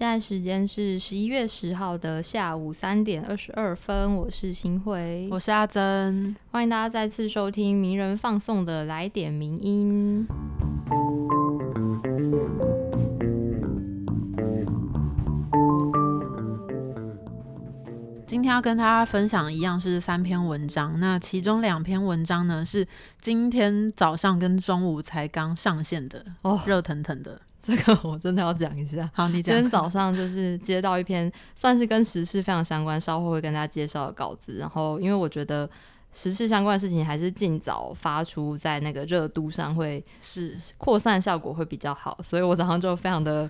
现在时间是十一月十号的下午三点二十二分，我是新辉，我是阿珍，欢迎大家再次收听名人放送的来点名音。今天要跟大家分享一样是三篇文章，那其中两篇文章呢是今天早上跟中午才刚上线的哦，热腾腾的。这个我真的要讲一下。好，你讲。今天早上就是接到一篇算是跟时事非常相关，稍后会跟大家介绍的稿子。然后，因为我觉得时事相关的事情还是尽早发出，在那个热度上会是扩散效果会比较好。所以我早上就非常的。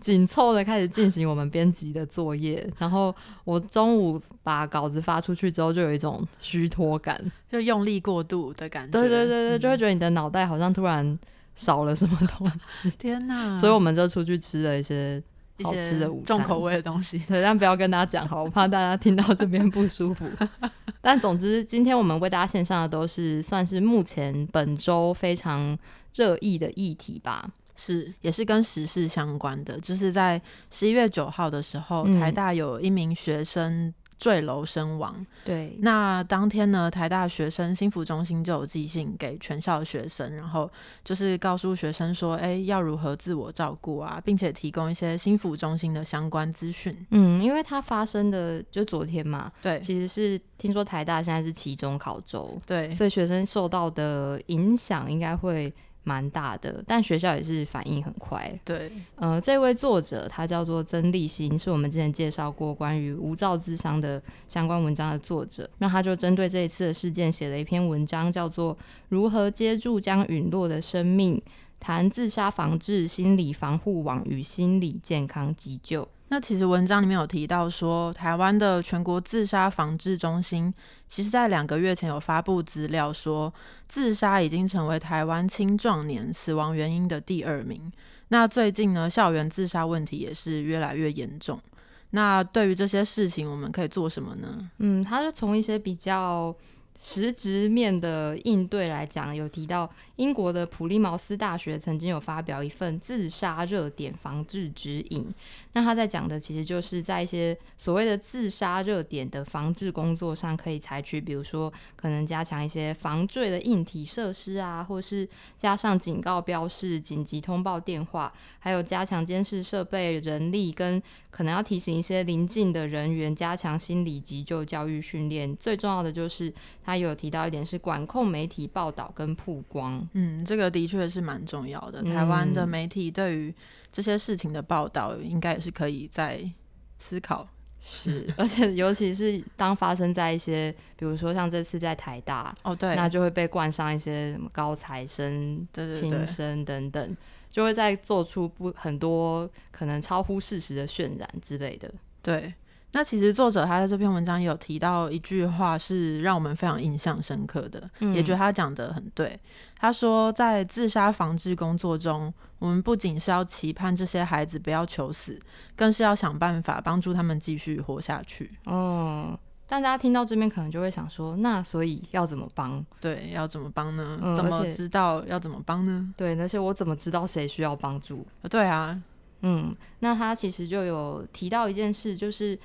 紧凑的开始进行我们编辑的作业，然后我中午把稿子发出去之后，就有一种虚脱感，就用力过度的感觉。对对对对，就会觉得你的脑袋好像突然少了什么东西。天哪！所以我们就出去吃了一些好吃的午餐，重口味的东西。对，但不要跟大家讲好，我怕大家听到这边不舒服。但总之，今天我们为大家献上的都是算是目前本周非常热议的议题吧。是，也是跟时事相关的，就是在十一月九号的时候，台大有一名学生坠楼身亡。对，那当天呢，台大学生心福中心就有寄信给全校学生，然后就是告诉学生说，哎，要如何自我照顾啊，并且提供一些心福中心的相关资讯。嗯，因为它发生的就昨天嘛，对，其实是听说台大现在是期中考周，对，所以学生受到的影响应该会。蛮大的，但学校也是反应很快。对，呃，这位作者他叫做曾立新，是我们之前介绍过关于无照自伤的相关文章的作者。那他就针对这一次的事件写了一篇文章，叫做《如何接住将陨落的生命》，谈自杀防治、心理防护网与心理健康急救。那其实文章里面有提到说，台湾的全国自杀防治中心，其实在两个月前有发布资料说，自杀已经成为台湾青壮年死亡原因的第二名。那最近呢，校园自杀问题也是越来越严重。那对于这些事情，我们可以做什么呢？嗯，他就从一些比较。实质面的应对来讲，有提到英国的普利茅斯大学曾经有发表一份自杀热点防治指引。那他在讲的其实就是在一些所谓的自杀热点的防治工作上，可以采取，比如说可能加强一些防坠的硬体设施啊，或是加上警告标示、紧急通报电话，还有加强监视设备、人力，跟可能要提醒一些临近的人员加强心理急救教育训练。最重要的就是。他有提到一点是管控媒体报道跟曝光，嗯，这个的确是蛮重要的。台湾的媒体对于这些事情的报道，应该也是可以在思考。是，而且尤其是当发生在一些，比如说像这次在台大，哦对，那就会被冠上一些什么高材生、轻生等等，就会在做出不很多可能超乎事实的渲染之类的。对。那其实作者他在这篇文章也有提到一句话，是让我们非常印象深刻的，也觉得他讲的很对。他说，在自杀防治工作中，我们不仅是要期盼这些孩子不要求死，更是要想办法帮助他们继续活下去。哦，大家听到这边可能就会想说，那所以要怎么帮？对，要怎么帮呢？怎么知道要怎么帮呢？对，而且我怎么知道谁需要帮助？对啊，嗯，那他其实就有提到一件事，就是。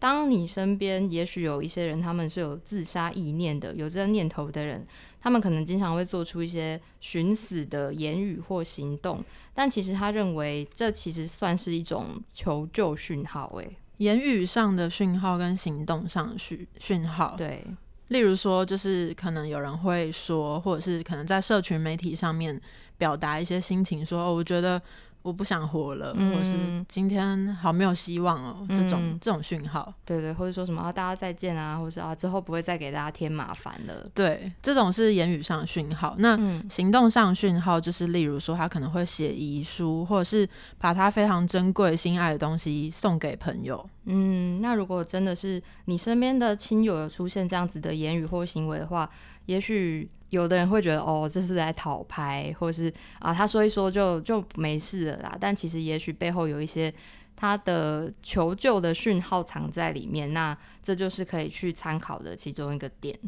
当你身边也许有一些人，他们是有自杀意念的，有这个念头的人，他们可能经常会做出一些寻死的言语或行动，但其实他认为这其实算是一种求救讯号。诶，言语上的讯号跟行动上的讯讯号，对，例如说，就是可能有人会说，或者是可能在社群媒体上面表达一些心情，说，哦，我觉得。我不想活了，或者是今天好没有希望哦，这种这种讯号，对对，或者说什么啊，大家再见啊，或者是啊，之后不会再给大家添麻烦了，对，这种是言语上的讯号。那行动上讯号就是，例如说他可能会写遗书，或者是把他非常珍贵、心爱的东西送给朋友。嗯，那如果真的是你身边的亲友有出现这样子的言语或行为的话，也许。有的人会觉得哦，这是在讨拍，或者是啊，他说一说就就没事了啦。但其实也许背后有一些他的求救的讯号藏在里面，那这就是可以去参考的其中一个点。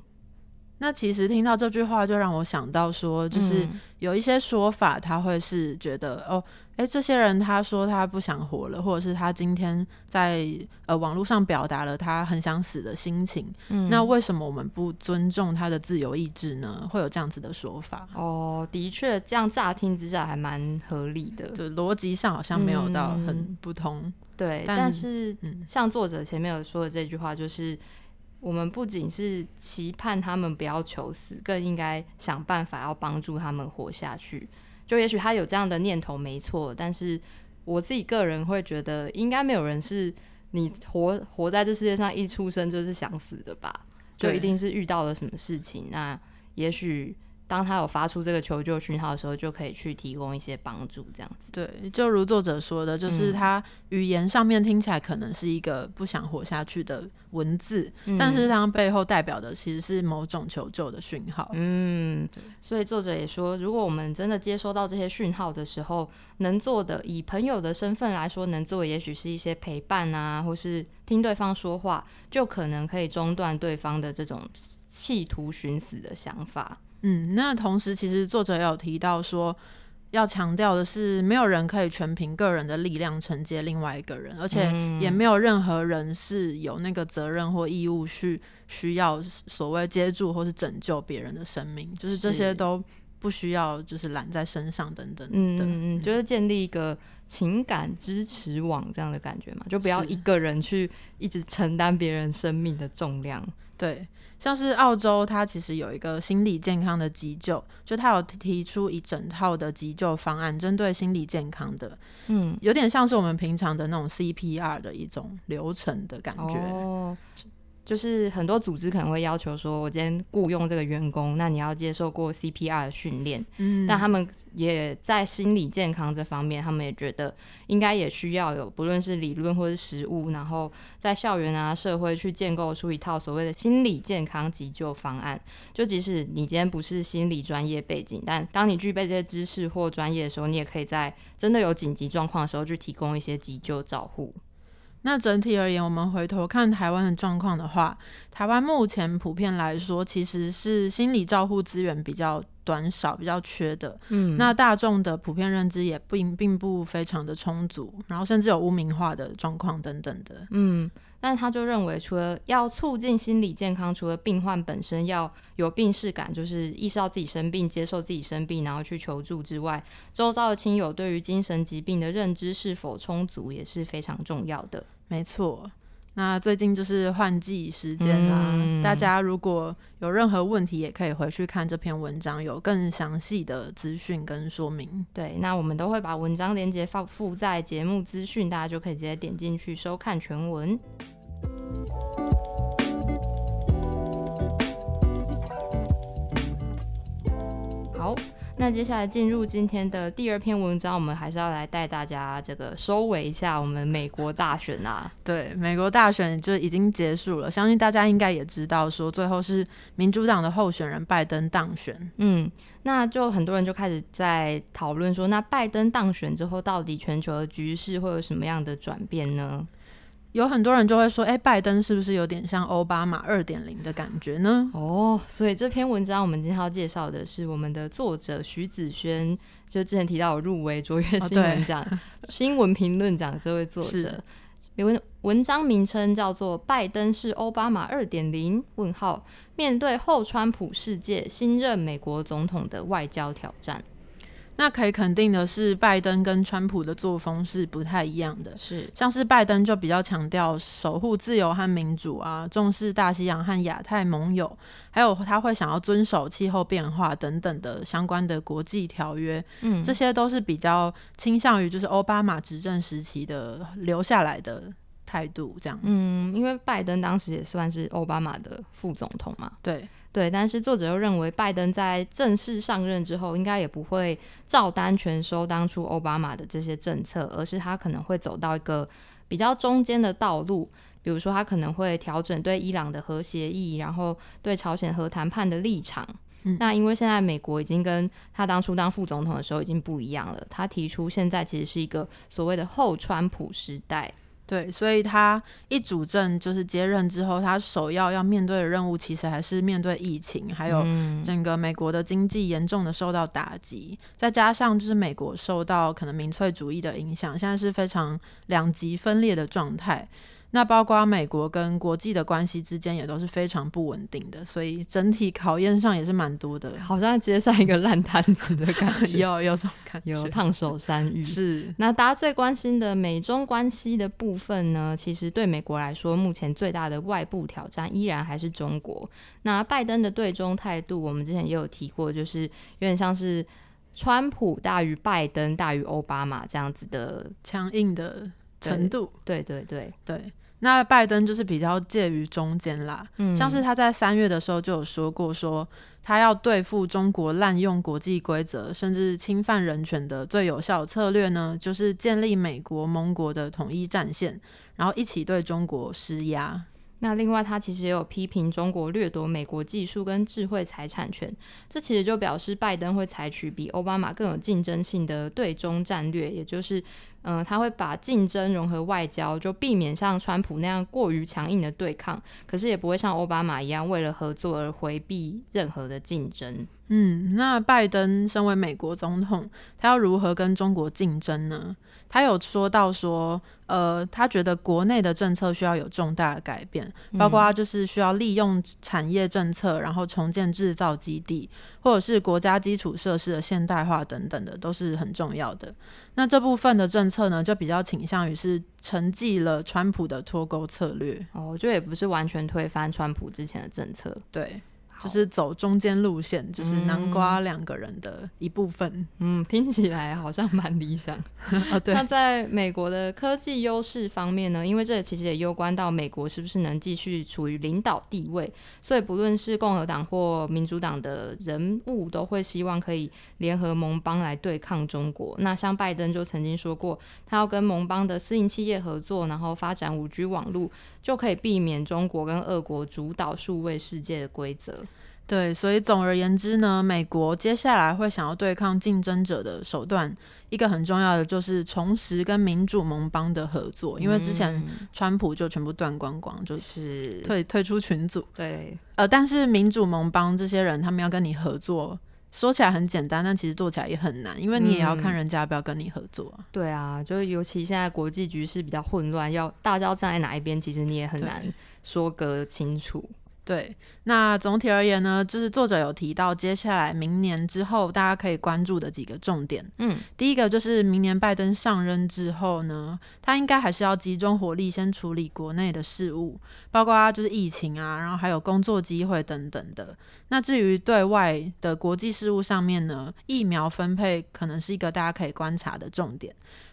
那其实听到这句话，就让我想到说，就是嗯有一些说法，他会是觉得哦，诶，这些人他说他不想活了，或者是他今天在呃网络上表达了他很想死的心情，嗯那为什么我们不尊重他的自由意志呢？会有这样子的说法，哦，的确，这样乍听之下还蛮合理的。就逻辑上好像没有到嗯很不通。对，但但是嗯像作者前面有说的这句话，就是我们不仅是期盼他们不要求死，更应该想办法要帮助他们活下去。就也许他有这样的念头没错，但是我自己个人会觉得，应该没有人是你活活在这世界上一出生就是想死的吧？就一定是遇到了什么事情，那也许。当他有发出这个求救讯号的时候，就可以去提供一些帮助，这样子。对，就如作者说的，就是嗯他语言上面听起来可能是一个不想活下去的文字，但是嗯它背后代表的其实是某种求救的讯号。嗯对，所以作者也说，如果我们真的接收到这些讯号的时候，能做的，以朋友的身份来说，能做也许是一些陪伴啊，或是听对方说话，就可能可以中断对方的这种企图寻死的想法。嗯，那同时其实作者也有提到说，要强调的是，没有人可以全凭个人的力量承接另外一个人，而且嗯也没有任何人是有那个责任或义务去需要所谓接住或是拯救别人的生命，就是这些都不需要就是揽在身上等等的。嗯嗯嗯，就是建立一个情感支持网这样的感觉嘛，就不要一个人去一直承担别人生命的重量。对，像是澳洲，它其实有一个心理健康的急救，就它有提出一整套的急救方案，针对心理健康的，嗯，有点像是我们平常的那种 CPR 的一种流程的感觉。哦，就是很多组织可能会要求说，我今天雇佣这个员工，那你要接受过 CPR 的训练。嗯，那他们也在心理健康这方面，他们也觉得应该也需要有，不论是理论或是实务，然后在校园啊、社会去建构出一套所谓的心理健康急救方案。就即使你今天不是心理专业背景，但当你具备这些知识或专业的时候，你也可以在真的有紧急状况的时候去提供一些急救照护。那整体而言，我们回头看台湾的状况的话，台湾目前普遍来说，其实是心理照护资源比较短少、比较缺的。嗯那大众的普遍认知也并并不非常的充足，然后甚至有污名化的状况等等的。嗯，但他就认为，除了要促进心理健康，除了病患本身要有病视感，就是意识到自己生病、接受自己生病，然后去求助之外，周遭的亲友对于精神疾病的认知是否充足，也是非常重要的。没错。那最近就是换季时间啦，嗯大家如果有任何问题，也可以回去看这篇文章，有更详细的资讯跟说明。对，那我们都会把文章链接放附在节目资讯，大家就可以直接点进去收看全文。好，那接下来进入今天的第二篇文章，我们还是要来带大家这个收尾一下我们美国大选啊。对，美国大选就已经结束了，相信大家应该也知道，说最后是民主党的候选人拜登当选。嗯，那就很多人就开始在讨论说，那拜登当选之后，到底全球的局势会有什么样的转变呢？有很多人就会说，哎，拜登是不是有点像奥巴马二点零的感觉呢？哦，所以这篇文章我们今天要介绍的是我们的作者徐子轩，就之前提到有入围卓越新闻对奖、新闻评论奖这位作是者。文文章名称叫做《拜登是奥巴马二点零》？问号面对后川普世界，新任美国总统的外交挑战那可以肯定的是，拜登跟川普的作风是不太一样的。是。像是拜登就比较强调守护自由和民主啊，重视大西洋和亚太盟友，还有他会想要遵守气候变化等等的相关的国际条约，嗯。这些都是比较倾向于就是奥巴马执政时期的留下来的态度，这样。嗯，因为拜登当时也算是奥巴马的副总统嘛，对，对，但是作者又认为，拜登在正式上任之后，应该也不会照单全收当初奥巴马的这些政策，而是他可能会走到一个比较中间的道路。比如说，他可能会调整对伊朗的核协议，然后对朝鲜核谈判的立场。嗯那因为现在美国已经跟他当初当副总统的时候已经不一样了，他提出现在其实是一个所谓的后川普时代。对，所以他一主政就是接任之后，他首要要面对的任务其实还是面对疫情，还有整个美国的经济严重的受到打击，再加上就是美国受到可能民粹主义的影响，现在是非常两极分裂的状态。那包括美国跟国际的关系之间也都是非常不稳定的，所以整体考验上也是蛮多的。好像接上一个烂摊子的感觉，有有种感觉，有烫手山芋。是。那大家最关心的美中关系的部分呢？其实对美国来说，目前最大的外部挑战依然还是中国。那拜登的对中态度，我们之前也有提过，就是有点像是川普大于拜登大于奥巴马这样子的强硬的程度。对对对对。那拜登就是比较介于中间啦，像是他在三月的时候就有说过，说他要对付中国滥用国际规则，甚至侵犯人权的最有效策略呢，就是建立美国盟国的统一战线，然后一起对中国施压。那另外，他其实也有批评中国掠夺美国技术跟智慧财产权，这其实就表示拜登会采取比奥巴马更有竞争性的对中战略，也就是。嗯，他会把竞争融合外交，就避免像川普那样过于强硬的对抗，可是也不会像奥巴马一样为了合作而回避任何的竞争。嗯，那拜登身为美国总统，他要如何跟中国竞争呢？他有说到说，呃，他觉得国内的政策需要有重大的改变，包括就是需要利用产业政策，然后重建制造基地，或者是国家基础设施的现代化等等的，都是很重要的。那这部分的政策呢，就比较倾向于是承继了川普的脱钩策略。哦，我觉得也不是完全推翻川普之前的政策。对。就是走中间路线，就是南瓜两个人的一部分。嗯，听起来好像蛮理想。那在美国的科技优势方面呢？因为这其实也攸关到美国是不是能继续处于领导地位，所以不论是共和党或民主党的人物，都会希望可以联合盟邦来对抗中国。那像拜登就曾经说过，他要跟盟邦的私营企业合作，然后发展五 G 网络。就可以避免中国跟俄国主导数位世界的规则。对，所以总而言之呢，美国接下来会想要对抗竞争者的手段，一个很重要的就是重拾跟民主盟邦的合作，因为之前川普就全部断光光，就是退退出群组。对，呃，但是民主盟邦这些人，他们要跟你合作。说起来很简单，但其实做起来也很难，因为你也要看人家要不要跟你合作。对啊，就是尤其现在国际局势比较混乱，要大家要站在哪一边，其实你也很难说个清楚。对，那总体而言呢，就是作者有提到，接下来明年之后大家可以关注的几个重点。嗯，第一个就是明年拜登上任之后呢，他应该还是要集中火力先处理国内的事务，包括就是疫情啊，然后还有工作机会等等的。那至于对外的国际事务上面呢，疫苗分配可能是一个大家可以观察的重点。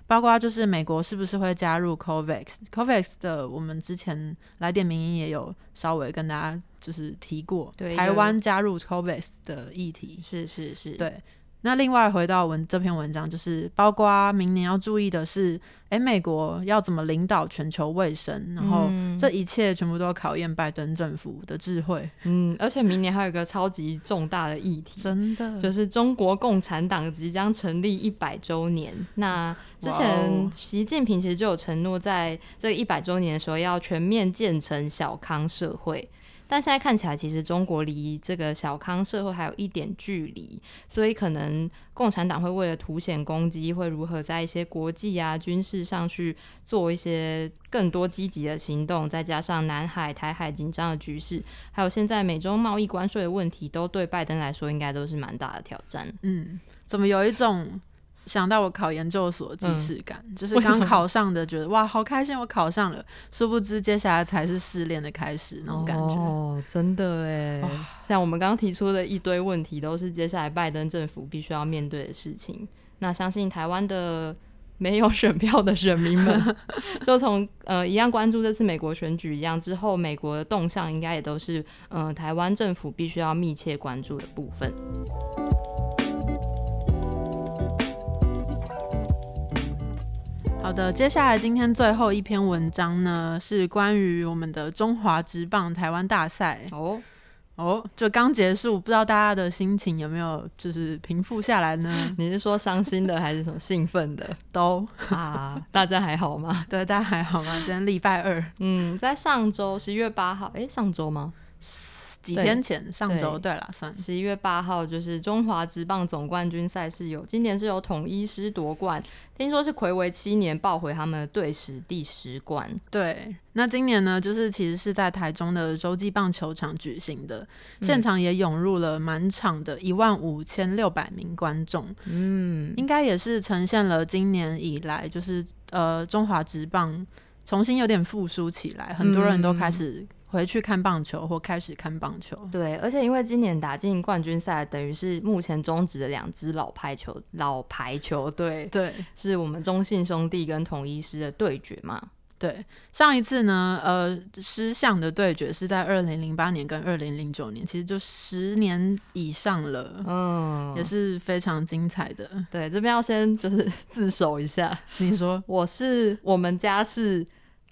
包括就是美国是不是会加入 COVAX？COVAX 的我们之前来电民音也有稍微跟大家就是提过，台湾加入 COVAX 的议题。是是是，对。那另外回到文这篇文章，就是包括明年要注意的是，哎，美国要怎么领导全球卫生，然后这一切全部都要考验拜登政府的智慧。嗯，而且明年还有一个超级重大的议题，真的就是中国共产党即将成立一百周年。那之前习近平其实就有承诺，在这一百周年的时候要全面建成小康社会。但现在看起来，其实中国离这个小康社会还有一点距离，所以可能共产党会为了凸显攻击，会如何在一些国际啊、军事上去做一些更多积极的行动，再加上南海、台海紧张的局势，还有现在美中贸易关税的问题，都对拜登来说应该都是蛮大的挑战。嗯，怎么有一种？想到我考研究所即视感，就是刚考上的，觉得哇好开心，我考上了。殊不知接下来才是失恋的开始，那种感觉。哦，真的哎，像我们刚刚提出的一堆问题，都是接下来拜登政府必须要面对的事情。那相信台湾的没有选票的选民们，就从呃一样关注这次美国选举一样，之后美国的动向应该也都是呃台湾政府必须要密切关注的部分。好的，接下来今天最后一篇文章呢，是关于我们的中华职棒台湾大赛哦。哦，就刚结束，不知道大家的心情有没有就是平复下来呢？你是说伤心的还是什么兴奋的？都啊，大家还好吗？对，大家还好吗？今天礼拜二，嗯，在上周十一月八号，哎，上周吗？几天前，上周对了，算十一月八号，就是中华职棒总冠军赛是有今年是由统一师夺冠，听说是魁违七年抱回他们的队史第十冠。对，那今年呢，就是其实是在台中的洲际棒球场举行的，现场也涌入了满场的一万五千六百名观众，嗯，应该也是呈现了今年以来就是呃中华职棒重新有点复苏起来，很多人都开始。回去看棒球或开始看棒球，对，而且因为今年打进冠军赛，等于是目前终止的两支老排球老排球队，对，是我们中信兄弟跟统一师的对决嘛。对，上一次呢，呃，狮象的对决是在二零零八年跟二零零九年，其实就十年以上了，嗯，也是非常精彩的。对，这边要先就是 自首一下，你说我是我们家是。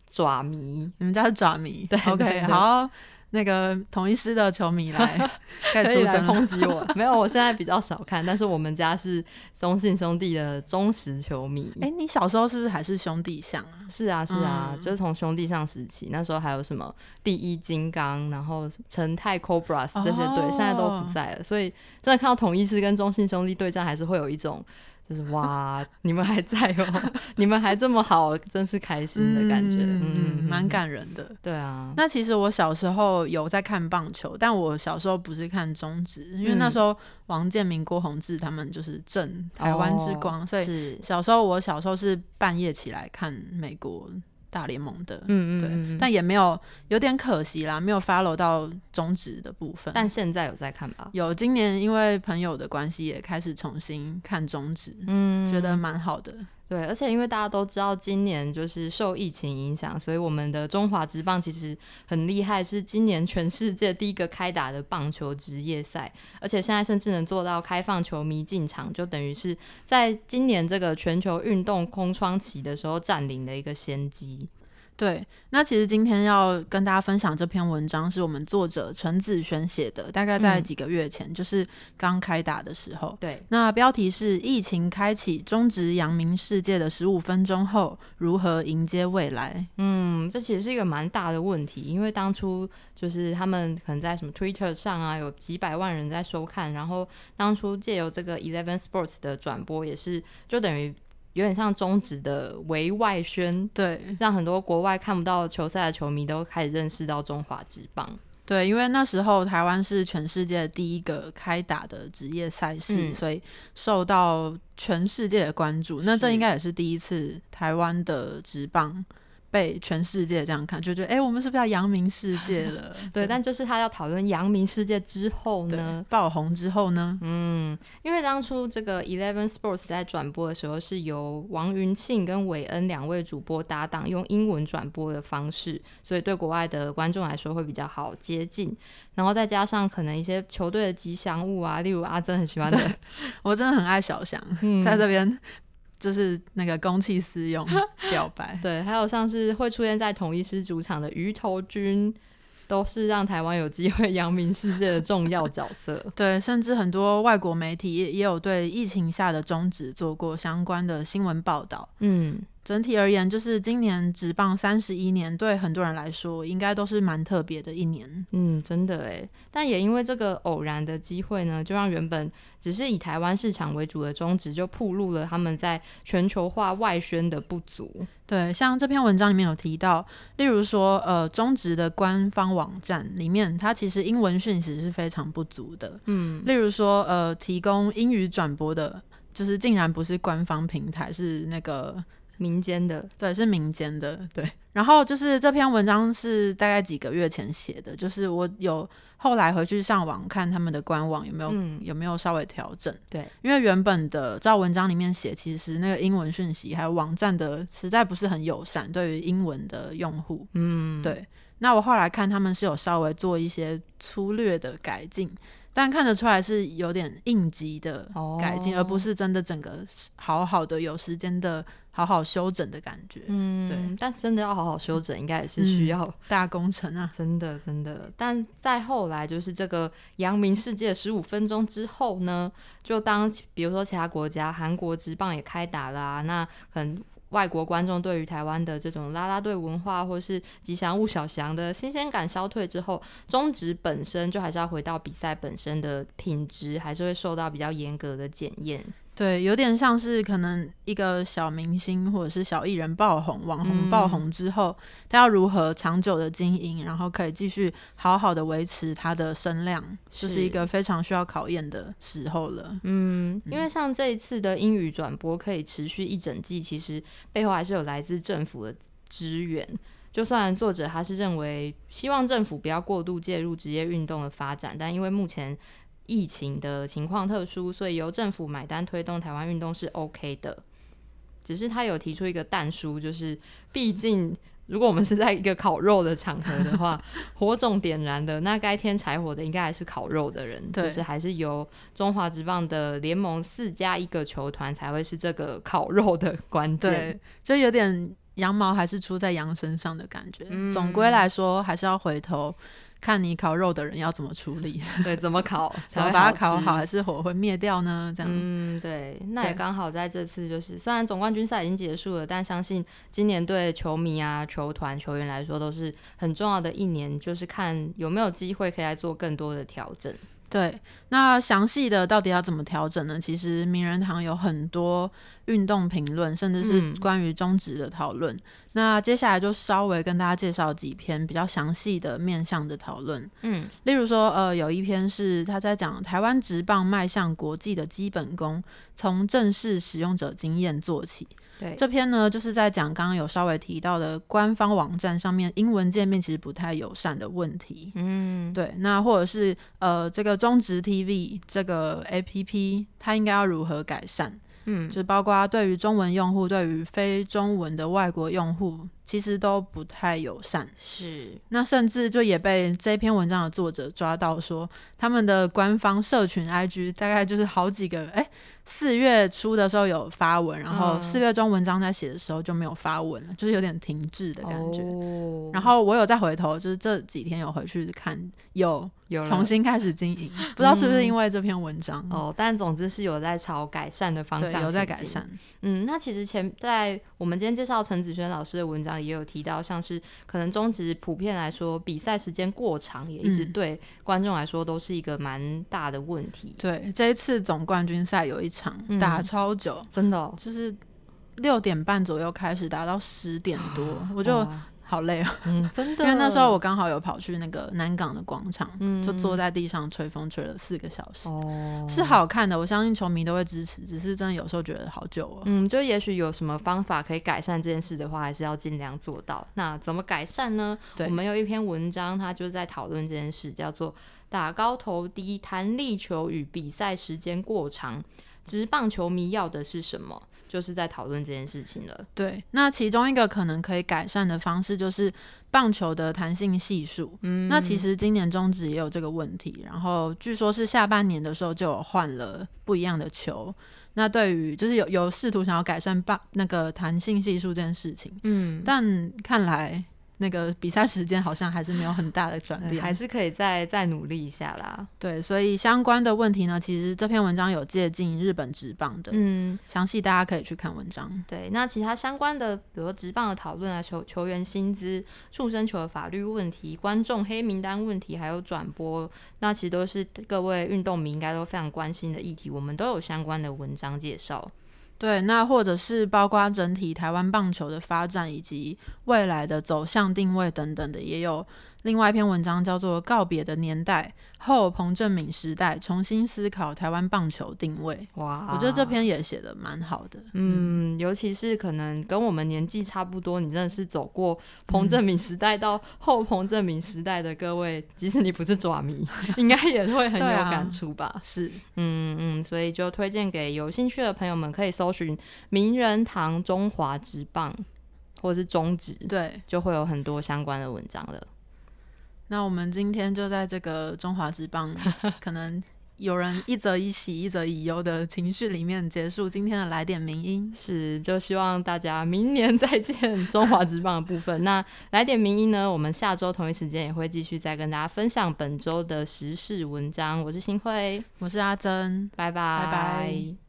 爪迷，你们家是爪迷，对，OK，好，那个同一师的球迷来，可以来抨击我，没有，我现在比较少看，但是我们家是中信兄弟的忠实球迷。哎，你小时候是不是还是兄弟像啊？是啊，是啊，就是从兄弟象时期，那时候还有什么第一金刚，然后成泰 Cobras 这些队，现在都不在了，所以真的看到统一师跟中信兄弟对战，还是会有一种。就是哇，你们还在哦，你们还这么好，真是开心的感觉，嗯，蛮感人的。对啊，那其实我小时候有在看棒球，但我小时候不是看中职，因为那时候王建民、郭宏志他们就是正台湾之光，所以小时候我小时候是半夜起来看美国。大联盟的，嗯嗯，对，但也没有，有点可惜啦，没有 follow 到中职的部分。但现在有在看吧？有，今年因为朋友的关系，也开始重新看中职，嗯，觉得蛮好的。对，而且因为大家都知道，今年就是受疫情影响，所以我们的中华职棒其实很厉害，是今年全世界第一个开打的棒球职业赛，而且现在甚至能做到开放球迷进场，就等于是在今年这个全球运动空窗期的时候占领的一个先机。对，那其实今天要跟大家分享这篇文章，是我们作者陈子轩写的，大概在几个月前，就是刚开打的时候。对，那标题是“疫情开启终止阳明世界的十五分钟后，如何迎接未来”。嗯，这其实是一个蛮大的问题，因为当初就是他们可能在什么 Twitter 上啊，有几百万人在收看，然后当初借由这个 Eleven Sports 的转播，也是就等于。有点像中职的围外宣，对，让很多国外看不到球赛的球迷都开始认识到中华职棒。对，因为那时候台湾是全世界第一个开打的职业赛事，所以受到全世界的关注。那这应该也是第一次台湾的职棒。被全世界这样看，就觉得哎，我们是不是要扬名世界了？对，但就是他要讨论扬名世界之后呢，爆红之后呢？嗯，因为当初这个 Eleven Sports 在转播的时候，是由王云庆跟韦恩两位主播搭档，用英文转播的方式，所以对国外的观众来说会比较好接近。然后再加上可能一些球队的吉祥物啊，例如阿珍很喜欢的，我真的很爱小翔，在这边。就是那个公器私用 表白，对，还有像是会出现在统一师主场的鱼头君，都是让台湾有机会扬名世界的重要角色。对，甚至很多外国媒体也也有对疫情下的终止做过相关的新闻报道。嗯。整体而言，就是今年职棒三十一年，对很多人来说，应该都是蛮特别的一年。嗯，真的诶。但也因为这个偶然的机会呢，就让原本只是以台湾市场为主的中职，就暴露了他们在全球化外宣的不足。对，像这篇文章里面有提到，例如说，呃，中职的官方网站里面，它其实英文讯息是非常不足的。嗯，例如说，呃，提供英语转播的，就是竟然不是官方平台，是那个。民间的，对，是民间的，对。然后就是这篇文章是大概几个月前写的，就是我有后来回去上网看他们的官网有没有有没有稍微调整，对。因为原本的照文章里面写，其实那个英文讯息还有网站的实在不是很友善，对于英文的用户，嗯，对。那我后来看他们是有稍微做一些粗略的改进。但看得出来是有点应急的改进，而不是真的整个好好的有时间的。好好休整的感觉。嗯，对，但真的要好好休整，应该也是需要、大工程啊。真的真的。但再后来，就是这个扬名世界十五分钟之后呢，就当比如说其他国家，韩国职棒也开打啦、那可能。外国观众对于台湾的这种啦啦队文化，或是吉祥物小翔的新鲜感消退之后，中职本身就还是要回到比赛本身的品质，还是会受到比较严格的检验。对，有点像是可能一个小明星或者是小艺人爆红、网红爆红之后，他要如何长久的经营，然后可以继续好好的维持他的声量，就是一个非常需要考验的时候了。嗯，因为像这一次的英语转播可以持续一整季，其实背后还是有来自政府的支援。就算作者他是认为希望政府不要过度介入职业运动的发展，但因为目前疫情的情况特殊，所以由政府买单推动台湾运动是 OK 的。只是他有提出一个淡书，就是毕竟如果我们是在一个烤肉的场合的话，火种点燃的那该添柴火的应该还是烤肉的人，就是还是由中华职棒的联盟四加一个球团才会是这个烤肉的关键。对，就有点羊毛还是出在羊身上的感觉。嗯总归来说，还是要回头看你烤肉的人要怎么处理，对，怎么烤 怎么把它烤好，还是火会灭掉呢？这样。嗯，对，那也刚好在这次就是，虽然总冠军赛已经结束了，但相信今年对球迷啊、球团、球员来说都是很重要的一年，就是看有没有机会可以来做更多的调整。对，那详细的到底要怎么调整呢？其实名人堂有很多运动评论，甚至是嗯关于中职的讨论。那接下来就稍微跟大家介绍几篇比较详细的面向的讨论。嗯例如说，呃，有一篇是他在讲台湾职棒迈向国际的基本功，从正式使用者经验做起。对，这篇呢，就是在讲刚刚有稍微提到的官方网站上面英文界面其实不太友善的问题。嗯对，那或者是呃，这个中职 TV 这个 APP，它应该要如何改善？嗯，就包括对于中文用户，对于非中文的外国用户，其实都不太友善。是，那甚至就也被这篇文章的作者抓到说，他们的官方社群 IG 大概就是好几个，哎，四月初的时候有发文，然后嗯四月中文章在写的时候就没有发文了，就是有点停滞的感觉。哦、然后我有再回头，就是这几天有回去看，有有重新开始经营，不知道是不是因为这篇文章，哦，但总之是有在朝改善的方，向，有在改。善，嗯，那其实前在我们今天介绍陈子轩老师的文章里也有提到，像是可能中职普遍来说比赛时间过长，也一直嗯。对观众来说都是一个蛮大的问题。对，这一次总冠军赛有一场、嗯。打超久，真的、哦，就是六点半左右开始，打到十点多，我就哇好累啊，嗯，真的，因为那时候我刚好有跑去那个南港的广场，嗯就坐在地上吹风吹了四个小时。哦是，好看的，我相信球迷都会支持。只是真的有时候觉得好久哦。嗯，就也许有什么方法可以改善这件事的话，还是要尽量做到。那怎么改善呢？对我们有一篇文章，它就在讨论这件事，叫做“打高投低、弹力球与比赛时间过长，直棒球迷要的是什么？”就是在讨论这件事情了。对，那其中一个可能可以改善的方式就是棒球的弹性系数。嗯，那其实今年中职也有这个问题，然后据说是下半年的时候就有换了不一样的球。那对于就是有有试图想要改善棒那个弹性系数这件事情，嗯，但看来那个比赛时间好像还是没有很大的转变，呃还是可以再再努力一下啦。对，所以相关的问题呢，其实这篇文章有借鉴日本职棒的，嗯，详细大家可以去看文章。对，那其他相关的，比如说职棒的讨论啊，球球员薪资、畜生球的法律问题、观众黑名单问题，还有转播，那其实都是各位运动迷应该都非常关心的议题，我们都有相关的文章介绍。对，那或者是包括整体台湾棒球的发展以及未来的走向定位等等的，也有另外一篇文章叫做《告别的年代后彭正敏时代，重新思考台湾棒球定位》。哇，我觉得这篇也写的蛮好的。嗯，尤其是可能跟我们年纪差不多，你真的是走过彭正敏时代到后彭正敏时代的各位，即使你不是爪迷，应该也会很有感触吧？是，嗯嗯，所以就推荐给有兴趣的朋友们，可以搜寻名人堂中华之棒或者是中职，对。就会有很多相关的文章了。那我们今天就在这个中华之棒 可能有人一则以喜，一则以忧的情绪里面结束今天的来点名音。是，就希望大家明年再见中华之棒的部分。那来点名音呢？我们下周同一时间也会继续再跟大家分享本周的时事文章。我是新慧，我是阿珍，拜拜拜拜。